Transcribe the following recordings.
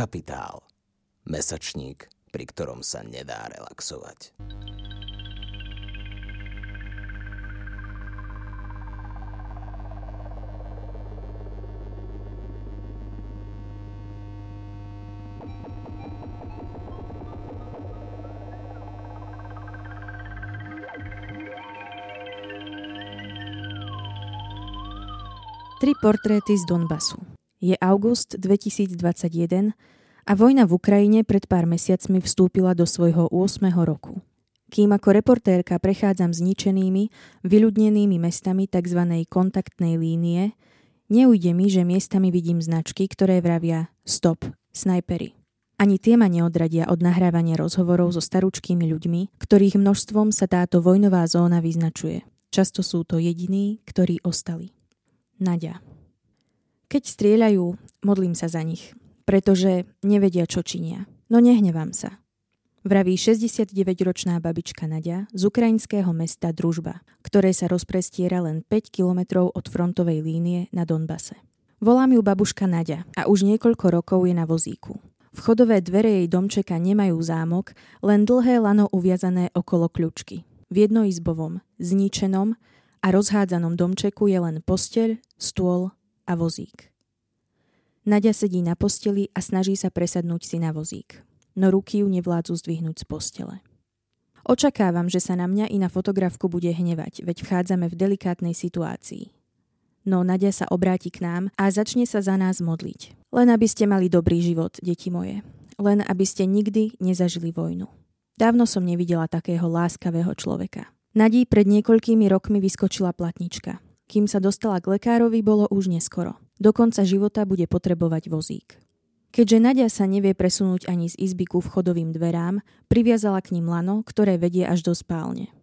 Kapitál. Mesačník, pri ktorom sa nedá relaxovať. Tri portréty z Donbasu. Je august 2021 a vojna v Ukrajine pred pár mesiacmi vstúpila do svojho 8. roku. Kým ako reportérka prechádzam zničenými, vyľudnenými mestami tzv. kontaktnej línie, neujde mi, že miestami vidím značky, ktoré vravia stop, snajpery. Ani tie ma neodradia od nahrávania rozhovorov so starúčkými ľuďmi, ktorých množstvom sa táto vojnová zóna vyznačuje. Často sú to jediní, ktorí ostali. Nadia. Keď strieľajú, modlím sa za nich, pretože nevedia, čo činia. No nehnevám sa. Vraví 69-ročná babička Nadia z ukrajinského mesta Družba, ktoré sa rozprestiera len 5 kilometrov od frontovej línie na Donbase. Volám ju babuška Nadia a už niekoľko rokov je na vozíku. Vchodové dvere jej domčeka nemajú zámok, len dlhé lano uviazané okolo kľúčky. V jednoizbovom, zničenom a rozhádzanom domčeku je len posteľ, stôl a vozík. Nadia sedí na posteli a snaží sa presadnúť si na vozík, no ruky ju nevládzu zdvihnúť z postele. Očakávam, že sa na mňa i na fotografku bude hnevať, veď vchádzame v delikátnej situácii. No Nadia sa obráti k nám a začne sa za nás modliť. Len aby ste mali dobrý život, deti moje. Len aby ste nikdy nezažili vojnu. Dávno som nevidela takého láskavého človeka. Nadí pred niekoľkými rokmi vyskočila platnička. Kým sa dostala k lekárovi, bolo už neskoro. Do konca života bude potrebovať vozík. Keďže Nadia sa nevie presunúť ani z izby ku vchodovým dverám, priviazala k ním lano, ktoré vedie až do spálne.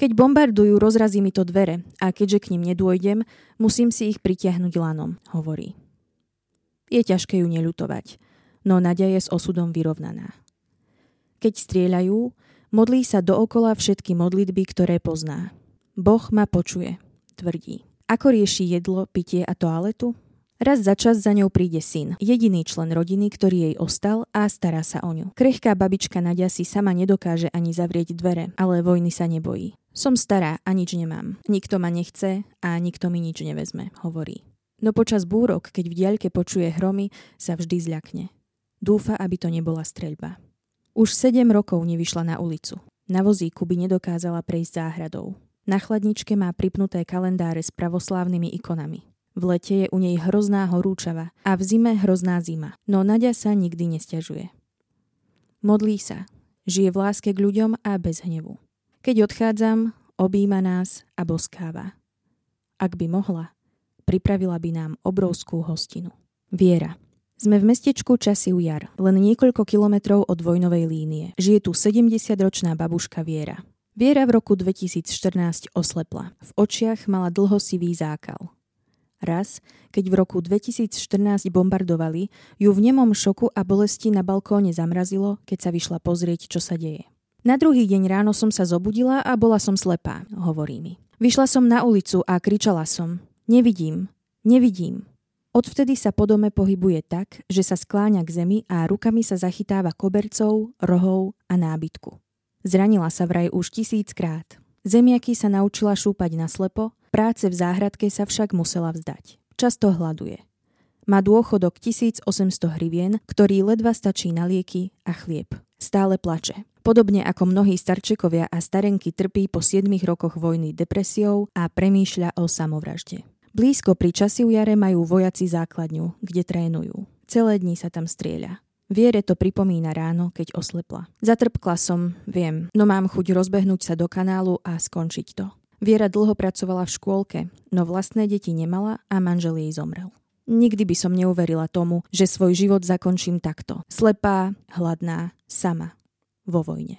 Keď bombardujú, rozrazí mi to dvere a keďže k ním nedôjdem, musím si ich pritiahnuť lanom, hovorí. Je ťažké ju neľutovať, no Nadia je s osudom vyrovnaná. Keď strieľajú, Modlí sa dookola všetky modlitby, ktoré pozná. Boh ma počuje, tvrdí. Ako rieši jedlo, pitie a toaletu? Raz za čas za ňou príde syn, jediný člen rodiny, ktorý jej ostal a stará sa o ňu. Krehká babička Nadia si sama nedokáže ani zavrieť dvere, ale vojny sa nebojí. Som stará a nič nemám. Nikto ma nechce a nikto mi nič nevezme, hovorí. No počas búrok, keď v diaľke počuje hromy, sa vždy zľakne. Dúfa, aby to nebola streľba. Už sedem rokov nevyšla na ulicu. Na vozíku by nedokázala prejsť záhradou. Na chladničke má pripnuté kalendáre s pravoslávnymi ikonami. V lete je u nej hrozná horúčava a v zime hrozná zima, no Nadia sa nikdy nestiažuje. Modlí sa, žije v láske k ľuďom a bez hnevu. Keď odchádzam, objíma nás a boskáva. Ak by mohla, pripravila by nám obrovskú hostinu. Viera. Sme v mestečku Časiu Jar, len niekoľko kilometrov od vojnovej línie. Žije tu 70-ročná babuška Viera. Viera v roku 2014 oslepla. V očiach mala dlhosivý zákal. Raz, keď v roku 2014 bombardovali, ju v nemom šoku a bolesti na balkóne zamrazilo, keď sa vyšla pozrieť, čo sa deje. Na druhý deň ráno som sa zobudila a bola som slepá, hovorí mi. Vyšla som na ulicu a kričala som. Nevidím, nevidím. Odvtedy sa po dome pohybuje tak, že sa skláňa k zemi a rukami sa zachytáva kobercov, rohov a nábytku. Zranila sa vraj už tisíckrát. Zemiaky sa naučila šúpať na slepo, práce v záhradke sa však musela vzdať. Často hľaduje. Má dôchodok 1800 hrivien, ktorý ledva stačí na lieky a chlieb. Stále plače. Podobne ako mnohí starčekovia a starenky trpí po 7 rokoch vojny depresiou a premýšľa o samovražde. Blízko pri Časiujare majú vojaci základňu, kde trénujú. Celé dni sa tam strieľa. Viere to pripomína ráno, keď oslepla. Zatrpkla som, viem, no mám chuť rozbehnúť sa do kanálu a skončiť to. Viera dlho pracovala v škôlke, no vlastné deti nemala a manžel jej zomrel. Nikdy by som neuverila tomu, že svoj život zakončím takto. Slepá, hladná, sama. Vo vojne.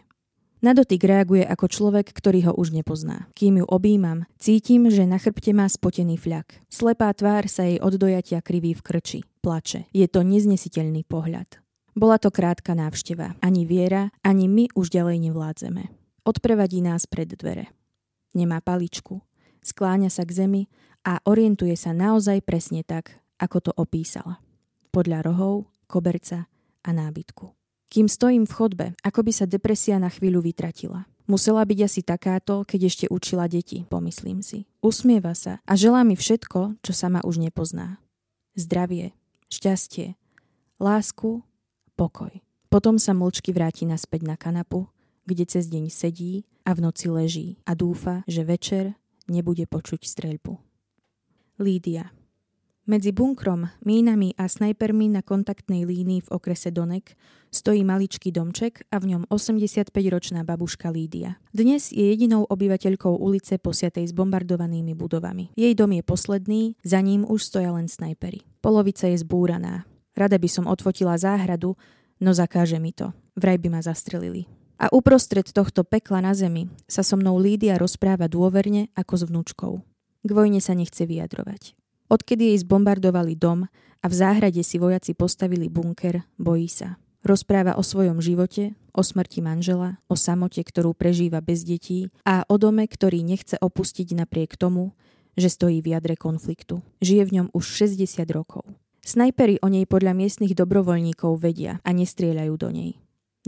Na dotyk reaguje ako človek, ktorý ho už nepozná. Kým ju objímam, cítim, že na chrbte má spotený fľak. Slepá tvár sa jej od dojatia kriví v krči. Plače. Je to neznesiteľný pohľad. Bola to krátka návšteva. Ani viera, ani my už ďalej nevládzeme. Odprevadí nás pred dvere. Nemá paličku. Skláňa sa k zemi a orientuje sa naozaj presne tak, ako to opísala. Podľa rohov, koberca a nábytku. Kým stojím v chodbe, ako by sa depresia na chvíľu vytratila. Musela byť asi takáto, keď ešte učila deti, pomyslím si. Usmieva sa a želá mi všetko, čo sama už nepozná. Zdravie, šťastie, lásku, pokoj. Potom sa mlčky vráti naspäť na kanapu, kde cez deň sedí a v noci leží a dúfa, že večer nebude počuť streľbu. Lídia medzi bunkrom, mínami a snajpermi na kontaktnej línii v okrese Donek stojí maličký domček a v ňom 85-ročná babuška Lídia. Dnes je jedinou obyvateľkou ulice posiatej zbombardovanými budovami. Jej dom je posledný, za ním už stoja len snajpery. Polovica je zbúraná. Rada by som odfotila záhradu, no zakáže mi to. Vraj by ma zastrelili. A uprostred tohto pekla na zemi sa so mnou Lídia rozpráva dôverne ako s vnúčkou. K vojne sa nechce vyjadrovať. Odkedy jej zbombardovali dom a v záhrade si vojaci postavili bunker, bojí sa. Rozpráva o svojom živote, o smrti manžela, o samote, ktorú prežíva bez detí a o dome, ktorý nechce opustiť napriek tomu, že stojí v jadre konfliktu. Žije v ňom už 60 rokov. Snajpery o nej podľa miestnych dobrovoľníkov vedia a nestrieľajú do nej.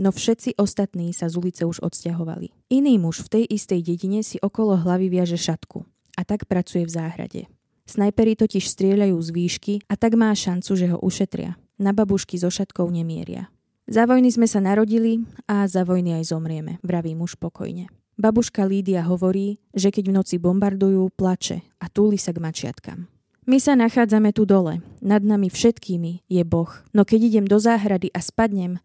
No všetci ostatní sa z ulice už odsťahovali. Iný muž v tej istej dedine si okolo hlavy viaže šatku a tak pracuje v záhrade. Snajperi totiž strieľajú z výšky a tak má šancu, že ho ušetria. Na babušky so šatkou nemieria. Za vojny sme sa narodili a za vojny aj zomrieme, vraví muž pokojne. Babuška Lídia hovorí, že keď v noci bombardujú, plače a túli sa k mačiatkam. My sa nachádzame tu dole, nad nami všetkými je Boh, no keď idem do záhrady a spadnem,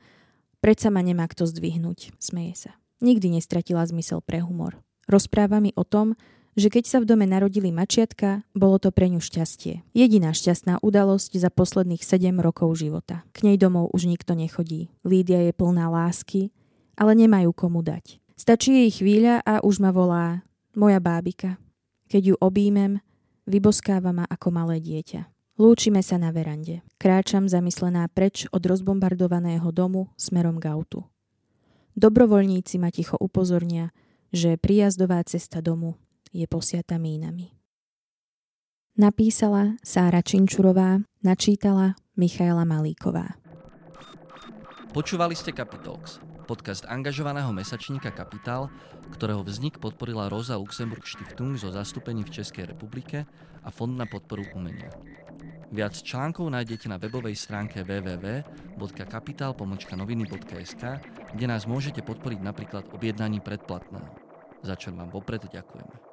predsa ma nemá kto zdvihnúť, smeje sa. Nikdy nestratila zmysel pre humor. Rozpráva mi o tom, že keď sa v dome narodili mačiatka, bolo to pre ňu šťastie. Jediná šťastná udalosť za posledných 7 rokov života. K nej domov už nikto nechodí. Lídia je plná lásky, ale nemajú komu dať. Stačí jej chvíľa a už ma volá moja bábika. Keď ju objímem, vyboskáva ma ako malé dieťa. Lúčime sa na verande. Kráčam zamyslená preč od rozbombardovaného domu smerom k autu. Dobrovoľníci ma ticho upozornia, že prijazdová cesta domu je posiata mínami. Napísala Sára Činčurová, načítala Michaela Malíková. Počúvali ste Capitalx, podcast angažovaného mesačníka Kapitál, ktorého vznik podporila Rosa Luxemburg Stiftung zo zastúpení v Českej republike a Fond na podporu umenia. Viac článkov nájdete na webovej stránke www.kapital.noviny.sk, kde nás môžete podporiť napríklad objednaním predplatného. Za čo vám vopred ďakujeme.